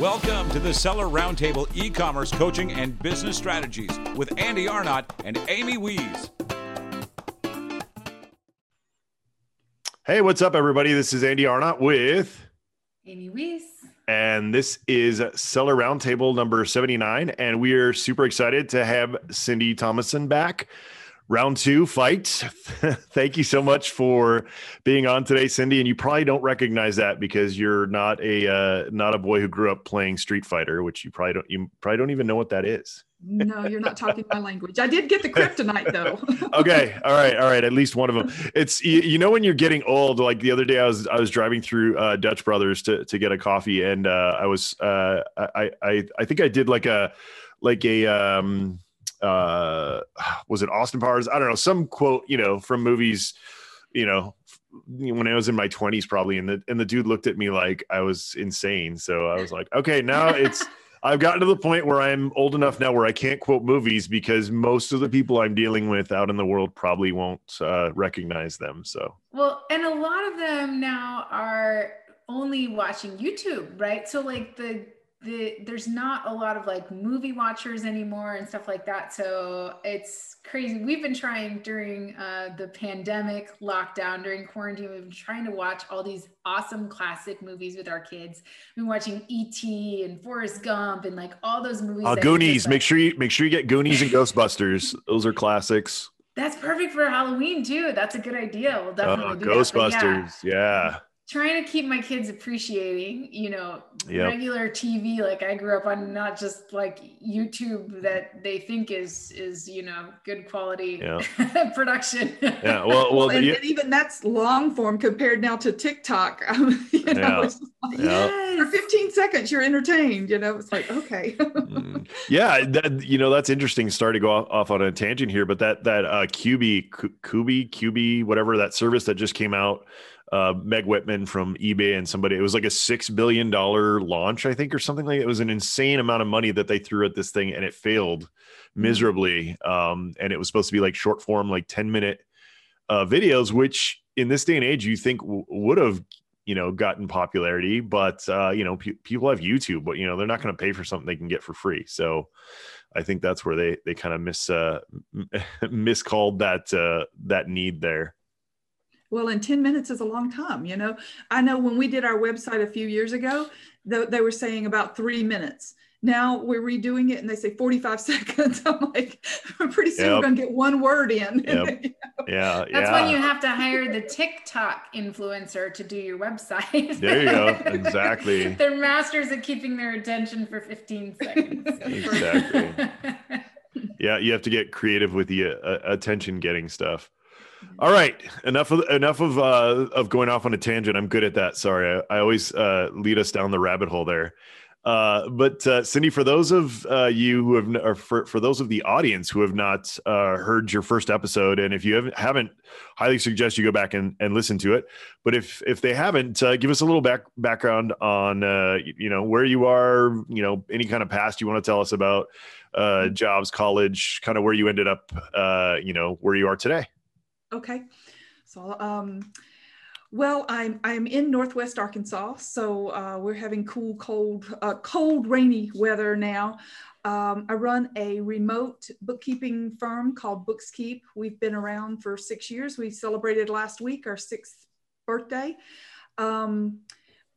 Welcome to the Seller Roundtable e commerce coaching and business strategies with Andy Arnott and Amy Wees. Hey, what's up, everybody? This is Andy Arnott with Amy Wees. And this is Seller Roundtable number 79. And we are super excited to have Cindy Thomason back. Round two fight. Thank you so much for being on today, Cindy. And you probably don't recognize that because you're not a uh, not a boy who grew up playing Street Fighter, which you probably don't you probably don't even know what that is. no, you're not talking my language. I did get the kryptonite though. okay, all right, all right. At least one of them. It's you, you, know when you're getting old. Like the other day, I was I was driving through uh, Dutch Brothers to to get a coffee, and uh, I was uh, I I I think I did like a like a um uh was it Austin Powers? I don't know, some quote, you know, from movies, you know, when I was in my 20s probably and the and the dude looked at me like I was insane. So I was like, okay, now it's I've gotten to the point where I'm old enough now where I can't quote movies because most of the people I'm dealing with out in the world probably won't uh, recognize them. So, well, and a lot of them now are only watching YouTube, right? So, like the the there's not a lot of like movie watchers anymore and stuff like that so it's crazy. We've been trying during uh, the pandemic lockdown during quarantine we've been trying to watch all these awesome classic movies with our kids. We've been watching et and forrest gump and like all those movies uh, goonies just, like, make sure you make sure you get goonies and ghostbusters. Those are classics. That's perfect for halloween too. That's a good idea. We'll definitely uh, do ghostbusters yeah. yeah trying to keep my kids appreciating, you know, yep. regular TV like I grew up on, not just like YouTube that they think is is you know good quality yeah. production. Yeah, well, well, and, yeah. and, even that's long form compared now to TikTok. Um, you know, yeah. like, yes. for 15 seconds you're entertained. You know, it's like okay. mm. Yeah, that you know that's interesting. Sorry to go off, off on a tangent here, but that that uh, QB, QB, QB, whatever that service that just came out uh, Meg Whitman from eBay and somebody. It was like a six billion dollar launch, I think, or something like. It. it was an insane amount of money that they threw at this thing, and it failed mm-hmm. miserably. Um, and it was supposed to be like short form, like ten minute uh, videos, which in this day and age you think w- would have you know gotten popularity but uh you know pe- people have youtube but you know they're not going to pay for something they can get for free so i think that's where they they kind of miss uh miscalled that uh that need there well, and 10 minutes is a long time. You know, I know when we did our website a few years ago, they were saying about three minutes. Now we're redoing it and they say 45 seconds. I'm like, pretty soon yep. we're going to get one word in. Yep. you know? Yeah. That's yeah. when you have to hire the TikTok influencer to do your website. There you go. Exactly. They're masters at keeping their attention for 15 seconds. exactly. yeah. You have to get creative with the uh, attention getting stuff. All right, enough of enough of uh, of going off on a tangent. I'm good at that. Sorry, I, I always uh, lead us down the rabbit hole there. Uh, but uh, Cindy, for those of uh, you who have, or for, for those of the audience who have not uh, heard your first episode, and if you haven't, haven't, highly suggest you go back and, and listen to it. But if if they haven't, uh, give us a little back background on uh, you know where you are, you know any kind of past you want to tell us about, uh, jobs, college, kind of where you ended up, uh, you know where you are today. Okay. So, um, well, I'm I'm in Northwest Arkansas, so uh, we're having cool, cold, uh, cold, rainy weather now. Um, I run a remote bookkeeping firm called Bookskeep. We've been around for six years. We celebrated last week our sixth birthday. Um,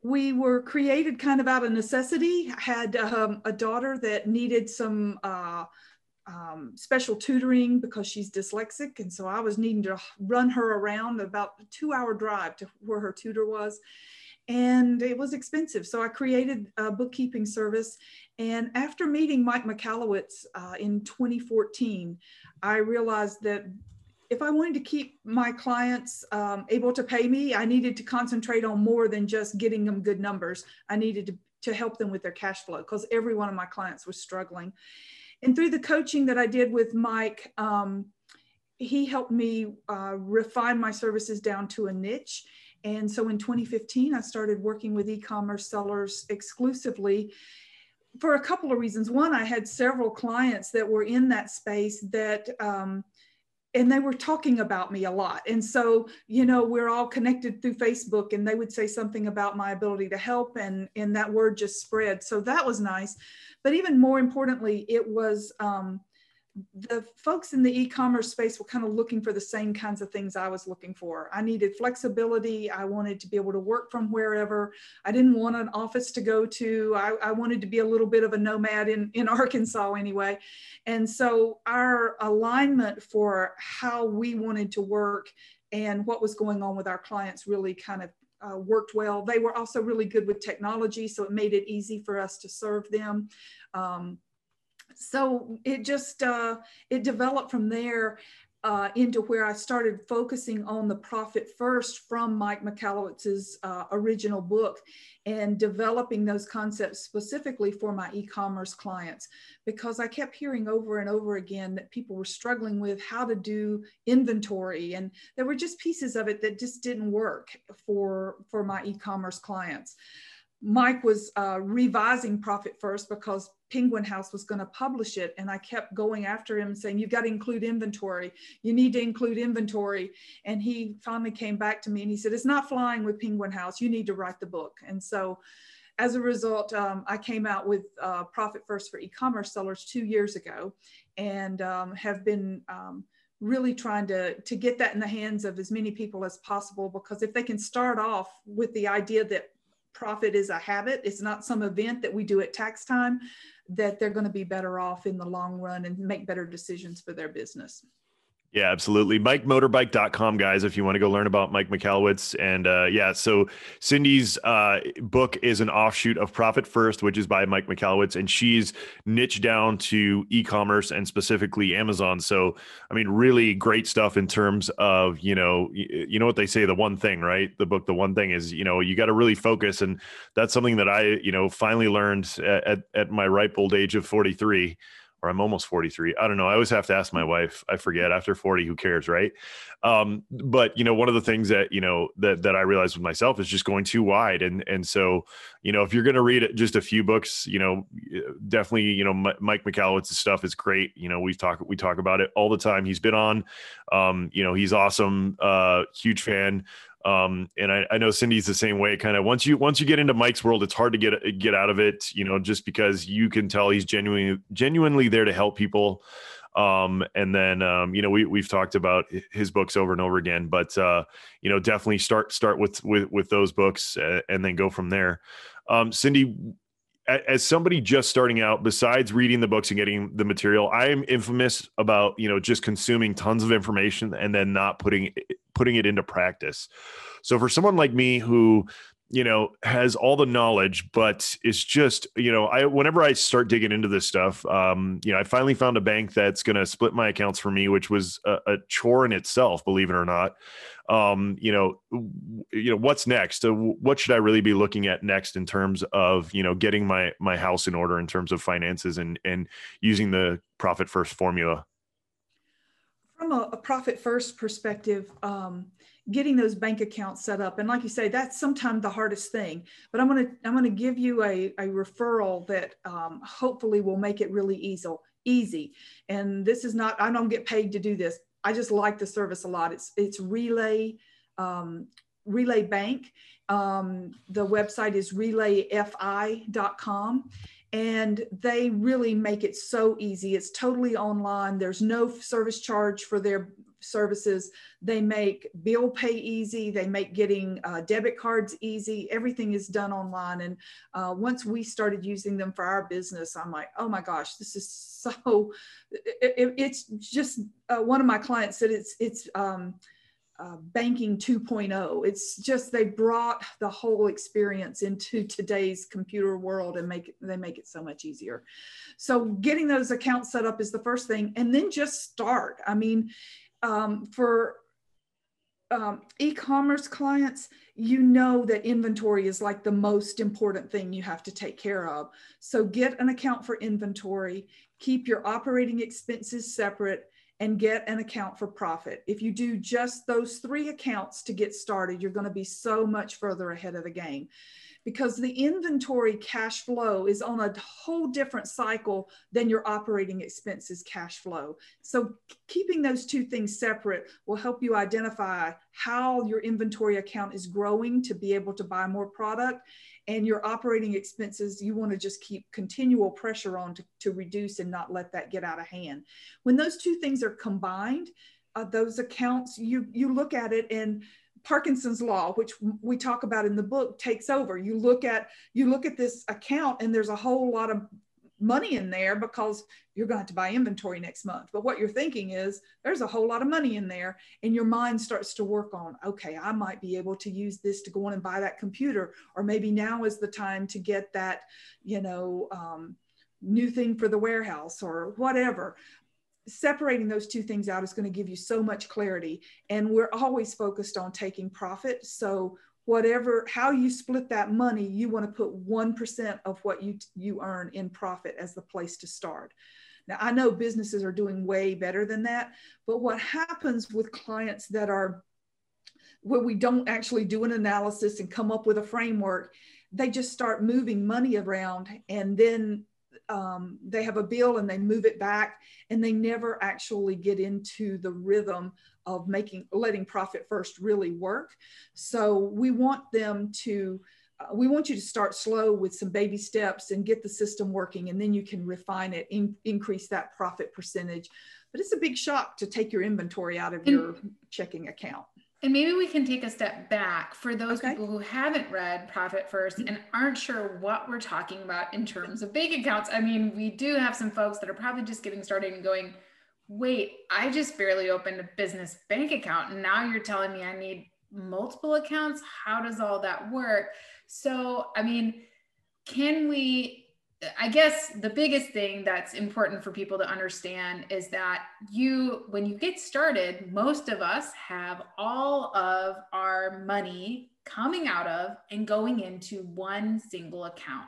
we were created kind of out of necessity. I had um, a daughter that needed some uh, um, special tutoring because she's dyslexic. And so I was needing to run her around about a two hour drive to where her tutor was. And it was expensive. So I created a bookkeeping service. And after meeting Mike Michalowicz uh, in 2014, I realized that if I wanted to keep my clients um, able to pay me, I needed to concentrate on more than just getting them good numbers. I needed to, to help them with their cash flow because every one of my clients was struggling. And through the coaching that I did with Mike, um, he helped me uh, refine my services down to a niche. And so in 2015, I started working with e commerce sellers exclusively for a couple of reasons. One, I had several clients that were in that space that um, and they were talking about me a lot. And so, you know, we're all connected through Facebook and they would say something about my ability to help and, and that word just spread. So that was nice. But even more importantly, it was, um, the folks in the e-commerce space were kind of looking for the same kinds of things I was looking for. I needed flexibility. I wanted to be able to work from wherever. I didn't want an office to go to. I, I wanted to be a little bit of a nomad in, in Arkansas anyway. And so our alignment for how we wanted to work and what was going on with our clients really kind of uh, worked well. They were also really good with technology, so it made it easy for us to serve them. Um, so it just uh, it developed from there uh, into where I started focusing on the profit first from Mike Michalowicz's uh, original book and developing those concepts specifically for my e-commerce clients because I kept hearing over and over again that people were struggling with how to do inventory and there were just pieces of it that just didn't work for for my e-commerce clients. Mike was uh, revising Profit First because Penguin House was going to publish it. And I kept going after him saying, You've got to include inventory. You need to include inventory. And he finally came back to me and he said, It's not flying with Penguin House. You need to write the book. And so as a result, um, I came out with uh, Profit First for e commerce sellers two years ago and um, have been. Um, really trying to to get that in the hands of as many people as possible because if they can start off with the idea that profit is a habit. It's not some event that we do at tax time that they're going to be better off in the long run and make better decisions for their business yeah, absolutely. MikeMotorbike.com, guys, if you want to go learn about Mike Michalowicz. And uh, yeah, so Cindy's uh, book is an offshoot of Profit First, which is by Mike Michalowicz, and she's niched down to e commerce and specifically Amazon. So, I mean, really great stuff in terms of, you know, you, know what they say, the one thing, right? The book, the one thing is, you know, you got to really focus. And that's something that I, you know, finally learned at, at my ripe old age of 43 or I'm almost 43. I don't know. I always have to ask my wife. I forget after 40, who cares, right? Um, but you know, one of the things that you know that that I realized with myself is just going too wide, and and so you know, if you're going to read just a few books, you know, definitely, you know, Mike Michalowicz's stuff is great. You know, we talk we talk about it all the time. He's been on. Um, you know, he's awesome. Uh, huge fan. Um, and I, I, know Cindy's the same way. Kind of once you once you get into Mike's world, it's hard to get get out of it. You know, just because you can tell he's genuinely genuinely there to help people. Um, and then um, you know we we've talked about his books over and over again, but uh, you know definitely start start with with with those books and then go from there. Um, Cindy, as somebody just starting out besides reading the books and getting the material i am infamous about you know just consuming tons of information and then not putting putting it into practice. So for someone like me who you know has all the knowledge but it's just you know i whenever i start digging into this stuff um you know i finally found a bank that's going to split my accounts for me which was a, a, chore in itself believe it or not. Um you know you know what's next? Uh, what should i really be looking at next in terms of you know getting my my house in order in terms of finances and and using the profit first formula from a, a profit first perspective um getting those bank accounts set up. And like you say that's sometimes the hardest thing but i'm going to i'm to give you a, a referral that um, hopefully will make it really easy easy. And this is not i don't get paid to do this. I just like the service a lot. It's it's relay um, relay bank. Um, the website is relayfi.com and they really make it so easy it's totally online there's no service charge for their services. They make bill pay easy. They make getting uh, debit cards easy. Everything is done online. And uh, once we started using them for our business, I'm like, oh my gosh, this is so. It, it, it's just uh, one of my clients said it's it's. Um, uh, banking 2.0 it's just they brought the whole experience into today's computer world and make they make it so much easier. So getting those accounts set up is the first thing and then just start. I mean um, for um, e-commerce clients, you know that inventory is like the most important thing you have to take care of. So get an account for inventory, keep your operating expenses separate, and get an account for profit. If you do just those three accounts to get started, you're going to be so much further ahead of the game because the inventory cash flow is on a whole different cycle than your operating expenses cash flow. So keeping those two things separate will help you identify how your inventory account is growing to be able to buy more product and your operating expenses you want to just keep continual pressure on to, to reduce and not let that get out of hand when those two things are combined uh, those accounts you you look at it and Parkinson's law, which we talk about in the book, takes over. You look at you look at this account, and there's a whole lot of money in there because you're going to, have to buy inventory next month. But what you're thinking is there's a whole lot of money in there, and your mind starts to work on, okay, I might be able to use this to go on and buy that computer, or maybe now is the time to get that, you know. Um, new thing for the warehouse or whatever separating those two things out is going to give you so much clarity and we're always focused on taking profit so whatever how you split that money you want to put 1% of what you you earn in profit as the place to start. Now i know businesses are doing way better than that but what happens with clients that are where we don't actually do an analysis and come up with a framework they just start moving money around and then um, they have a bill and they move it back and they never actually get into the rhythm of making letting profit first really work so we want them to uh, we want you to start slow with some baby steps and get the system working and then you can refine it in, increase that profit percentage but it's a big shock to take your inventory out of your checking account and maybe we can take a step back for those okay. people who haven't read Profit First and aren't sure what we're talking about in terms of bank accounts. I mean, we do have some folks that are probably just getting started and going, wait, I just barely opened a business bank account. And now you're telling me I need multiple accounts. How does all that work? So, I mean, can we I guess the biggest thing that's important for people to understand is that you, when you get started, most of us have all of our money coming out of and going into one single account.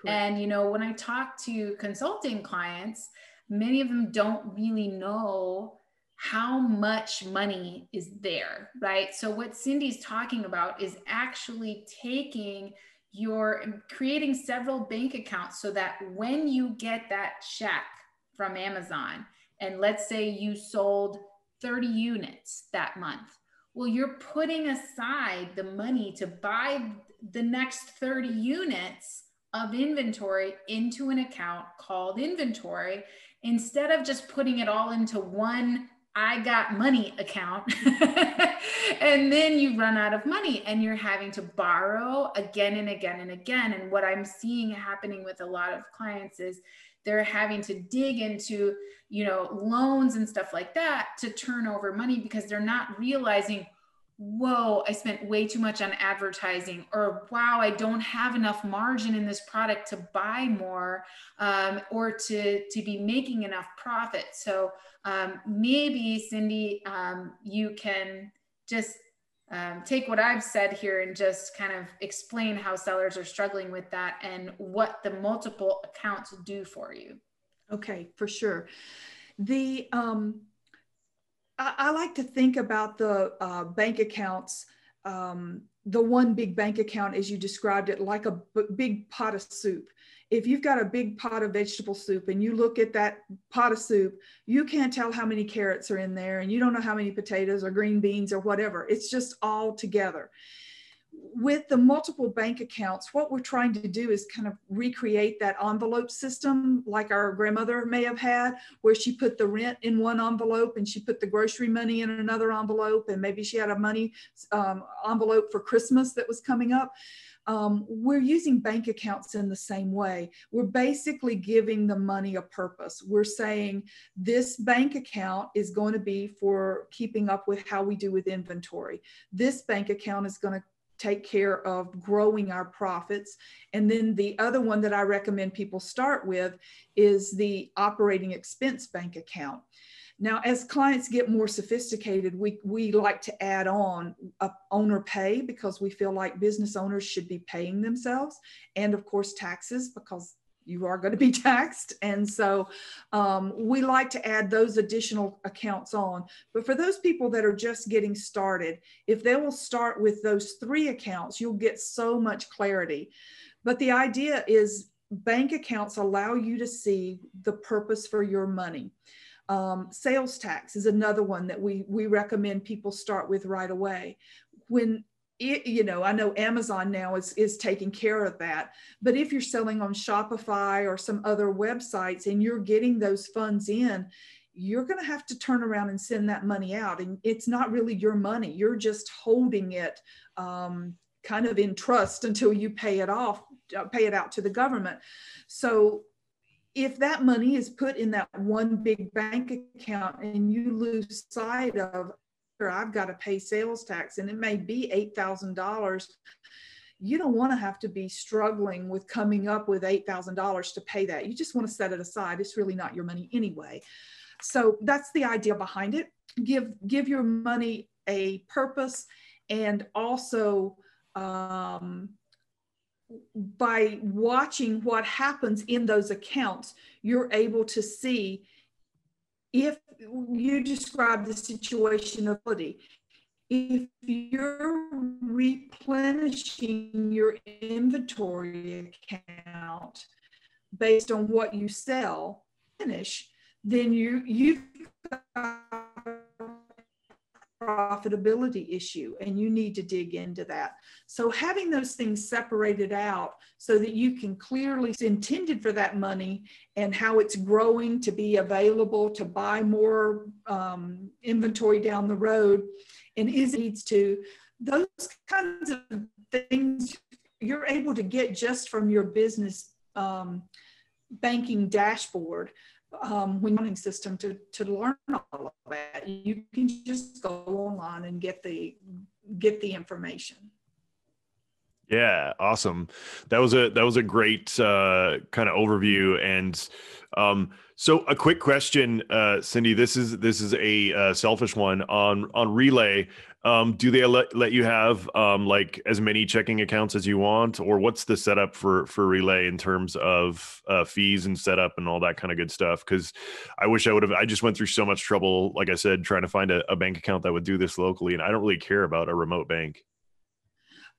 Correct. And, you know, when I talk to consulting clients, many of them don't really know how much money is there, right? So, what Cindy's talking about is actually taking you're creating several bank accounts so that when you get that check from Amazon, and let's say you sold 30 units that month, well, you're putting aside the money to buy the next 30 units of inventory into an account called inventory instead of just putting it all into one I got money account. and then you run out of money and you're having to borrow again and again and again. And what I'm seeing happening with a lot of clients is they're having to dig into, you know, loans and stuff like that to turn over money because they're not realizing whoa, I spent way too much on advertising, or wow, I don't have enough margin in this product to buy more um, or to, to be making enough profit. So um, maybe, Cindy, um, you can just um, take what I've said here and just kind of explain how sellers are struggling with that and what the multiple accounts do for you. Okay, for sure. The um, I, like to think about the uh, bank accounts, um, the one big bank account, as you described it, like a b- big pot of soup. If you've got a big pot of vegetable soup and you look at that pot of soup, you can't tell how many carrots are in there and you don't know how many potatoes or green beans or whatever. It's just all together with the multiple bank accounts, what we're trying to do is kind of recreate that envelope system like our grandmother may have had, where she put the rent in one envelope and she put the grocery money in another envelope, and maybe she had a money um, envelope for Christmas that was coming up. Um, we're using bank accounts in the same way. We're basically giving the money a purpose. We're saying this bank account is going to be for keeping up with how we do with inventory. This bank account is going to take care of growing our profits. And then the other one that I recommend people start with is the operating expense bank account. Now, as clients get more sophisticated, we, we like to add on a owner pay because we feel like business owners should be paying themselves, and of course, taxes because you are going to be taxed. And so um, we like to add those additional accounts on. But for those people that are just getting started, if they will start with those three accounts, you'll get so much clarity. But the idea is bank accounts allow you to see the purpose for your money. Um, sales tax is another one that we, we recommend people start with right away. When it, you know, I know Amazon now is, is taking care of that. But if you're selling on Shopify or some other websites and you're getting those funds in, you're going to have to turn around and send that money out. And it's not really your money. You're just holding it um, kind of in trust until you pay it off, uh, pay it out to the government. So if that money is put in that one big bank account and you lose sight of I've got to pay sales tax and it may be $8,000. You don't want to have to be struggling with coming up with $8,000 to pay that. You just want to set it aside. It's really not your money anyway. So that's the idea behind it. Give give your money a purpose and also um, by watching what happens in those accounts, you're able to see if you describe the situation of if you're replenishing your inventory account based on what you sell finish then you you've got profitability issue and you need to dig into that. So having those things separated out so that you can clearly intended for that money and how it's growing to be available to buy more um, inventory down the road and is it needs to those kinds of things you're able to get just from your business um, banking dashboard um, when running system to, to learn all of that. You can just go online and get the get the information. Yeah, awesome. That was a that was a great uh, kind of overview. And um, so, a quick question, uh, Cindy. This is this is a uh, selfish one on on Relay. Um, do they let, let you have um, like as many checking accounts as you want, or what's the setup for for Relay in terms of uh, fees and setup and all that kind of good stuff? Because I wish I would have. I just went through so much trouble, like I said, trying to find a, a bank account that would do this locally, and I don't really care about a remote bank.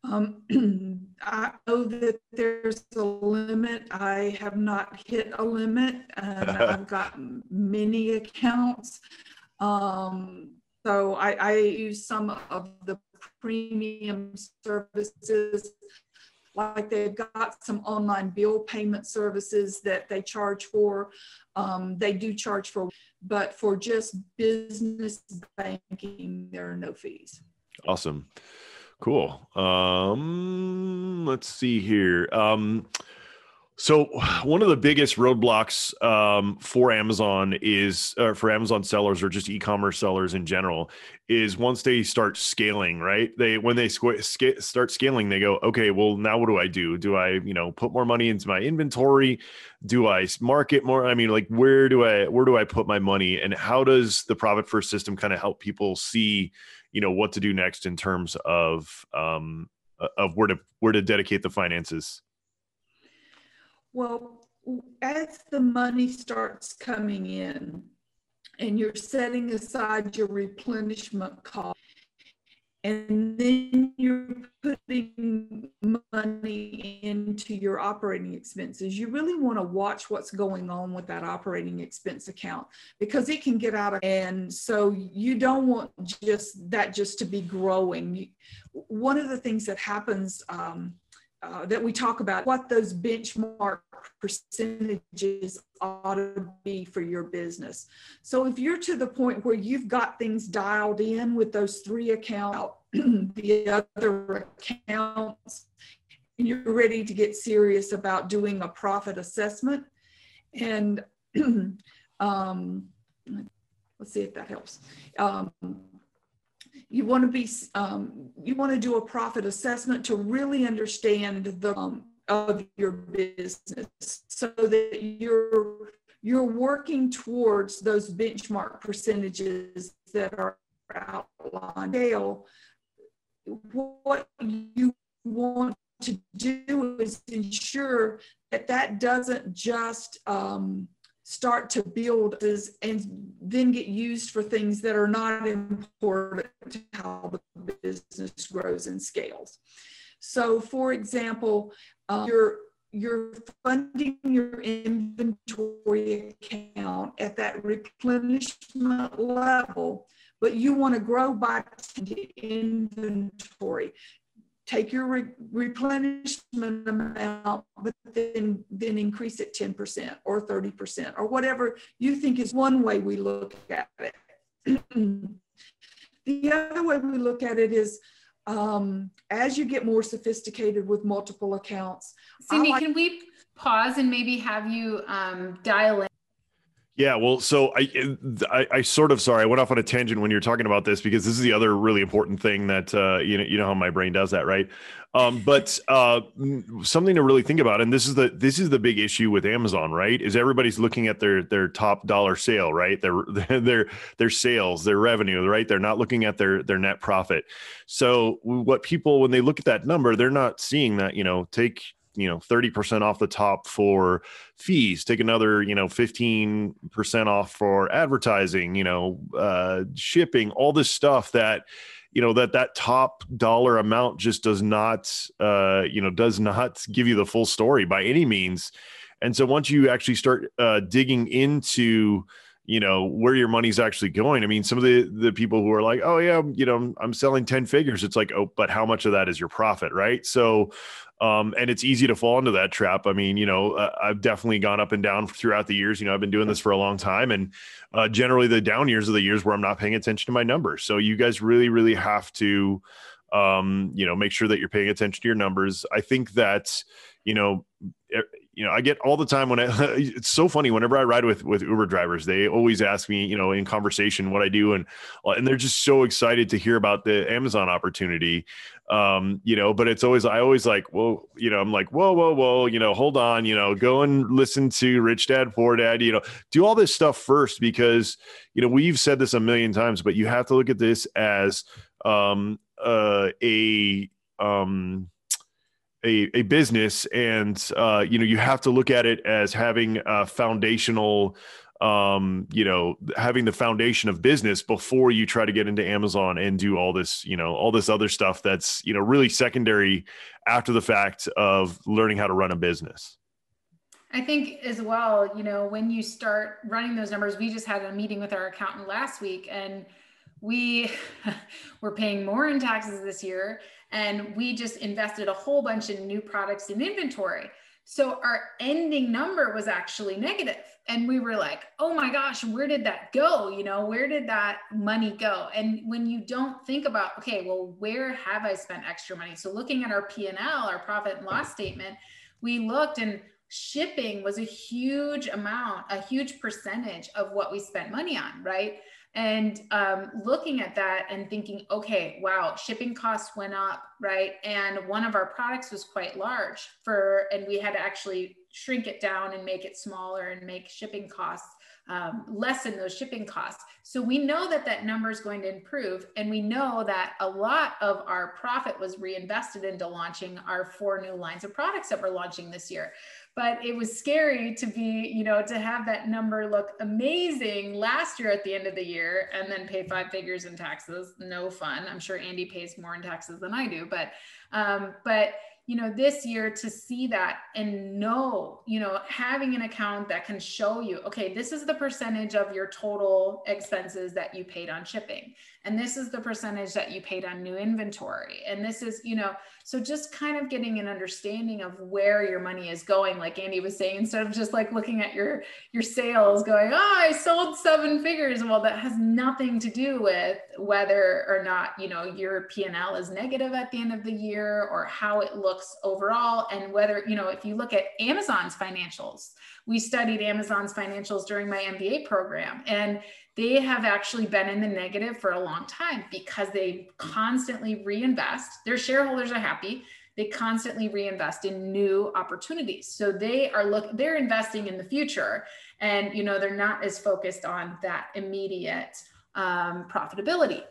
Um, I know that there's a limit. I have not hit a limit, and I've got many accounts. Um, so I, I use some of the premium services like they've got some online bill payment services that they charge for. Um, they do charge for, but for just business banking, there are no fees. Awesome. Cool. Um, let's see here. Um, so one of the biggest roadblocks um, for Amazon is, or for Amazon sellers or just e-commerce sellers in general, is once they start scaling, right? They when they squ- start scaling, they go, okay, well now what do I do? Do I, you know, put more money into my inventory? Do I market more? I mean, like where do I where do I put my money? And how does the profit first system kind of help people see, you know, what to do next in terms of um, of where to where to dedicate the finances? Well, as the money starts coming in and you're setting aside your replenishment cost, and then you're putting money into your operating expenses, you really want to watch what's going on with that operating expense account because it can get out of and so you don't want just that just to be growing. One of the things that happens um, uh, that we talk about what those benchmark percentages ought to be for your business. So if you're to the point where you've got things dialed in with those three accounts, the other accounts, and you're ready to get serious about doing a profit assessment, and um, let's see if that helps. Um, you want to be um, you want to do a profit assessment to really understand the um, of your business so that you're you're working towards those benchmark percentages that are outlined. What you want to do is ensure that that doesn't just um, start to build and then get used for things that are not important to how the business grows and scales. So, for example, um, you're you're funding your inventory account at that replenishment level, but you want to grow by inventory take your re- replenishment amount, but then, then increase it 10% or 30% or whatever you think is one way we look at it. the other way we look at it is um, as you get more sophisticated with multiple accounts. Cindy, like- can we pause and maybe have you um, dial in? Yeah, well, so I, I, I, sort of sorry I went off on a tangent when you're talking about this because this is the other really important thing that uh, you know you know how my brain does that, right? Um, but uh, something to really think about, and this is the this is the big issue with Amazon, right? Is everybody's looking at their their top dollar sale, right? Their their their sales, their revenue, right? They're not looking at their their net profit. So what people when they look at that number, they're not seeing that you know take you know 30% off the top for fees take another you know 15% off for advertising you know uh, shipping all this stuff that you know that that top dollar amount just does not uh, you know does not give you the full story by any means. And so once you actually start uh, digging into you know where your money's actually going i mean some of the the people who are like oh yeah you know i'm selling 10 figures it's like oh but how much of that is your profit right so um, and it's easy to fall into that trap. I mean, you know, uh, I've definitely gone up and down throughout the years. You know, I've been doing this for a long time, and uh, generally the down years are the years where I'm not paying attention to my numbers. So you guys really, really have to, um, you know, make sure that you're paying attention to your numbers. I think that, you know, you know, I get all the time when I, it's so funny whenever I ride with, with Uber drivers, they always ask me, you know, in conversation what I do. And, uh, and they're just so excited to hear about the Amazon opportunity. Um, you know, but it's always, I always like, well, you know, I'm like, whoa, whoa, whoa, you know, hold on, you know, go and listen to Rich Dad, Poor Dad, you know, do all this stuff first because, you know, we've said this a million times, but you have to look at this as, um, uh, a, um, a, a business and uh, you know you have to look at it as having a foundational um, you know having the foundation of business before you try to get into amazon and do all this you know all this other stuff that's you know really secondary after the fact of learning how to run a business. I think as well, you know, when you start running those numbers, we just had a meeting with our accountant last week and we were paying more in taxes this year and we just invested a whole bunch in new products in inventory. So our ending number was actually negative. And we were like, oh my gosh, where did that go? You know, where did that money go? And when you don't think about, okay, well, where have I spent extra money? So looking at our P&L, our profit and loss statement, we looked and shipping was a huge amount, a huge percentage of what we spent money on, right? And um, looking at that and thinking okay wow shipping costs went up right? And one of our products was quite large for and we had to actually shrink it down and make it smaller and make shipping costs um, lessen those shipping costs so we know that that number is going to improve and we know that a lot of our profit was reinvested into launching our four new lines of products that we're launching this year but it was scary to be, you know, to have that number look amazing last year at the end of the year and then pay five figures in taxes. No fun. I'm sure Andy pays more in taxes than I do, but, um, but you know, this year to see that and know, you know, having an account that can show you, okay, this is the percentage of your total expenses that you paid on shipping. And this is the percentage that you paid on new inventory. And this is, you know, so just kind of getting an understanding of where your money is going, like Andy was saying, instead of just like looking at your your sales going, oh, I sold seven figures. Well, that has nothing to do with whether or not, you know, your P&L is negative at the end of the year or how it looks overall. And whether, you know, if you look at Amazon's financials, we studied Amazon's financials during my MBA program. And they have actually been in the negative for a long time because they constantly reinvest. Their shareholders are happy. They constantly reinvest in new opportunities. So they are look they're investing in the future and you know they're not as focused on that immediate um, profitability.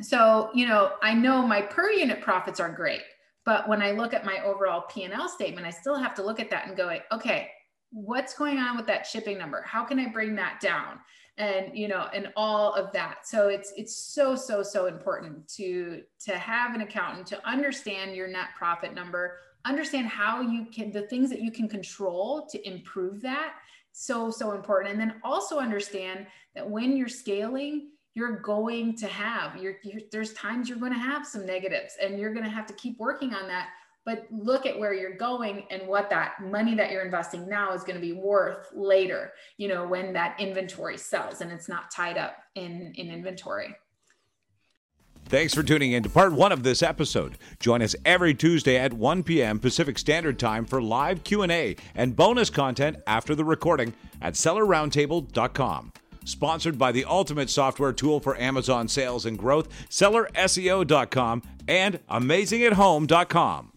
So, you know, I know my per unit profits are great, But when I look at my overall P&L statement, I still have to look at that and go, okay, what's going on with that shipping number? How can I bring that down? And you know, and all of that. So it's it's so so so important to to have an accountant to understand your net profit number, understand how you can the things that you can control to improve that. So so important. And then also understand that when you're scaling, you're going to have you're, you're, there's times you're going to have some negatives and you're going to have to keep working on that but look at where you're going and what that money that you're investing now is going to be worth later you know when that inventory sells and it's not tied up in in inventory Thanks for tuning in to part one of this episode. Join us every Tuesday at 1 p.m. Pacific Standard Time for live Q&A and bonus content after the recording at sellerroundtable.com. Sponsored by the ultimate software tool for Amazon sales and growth, sellerseo.com and amazingathome.com.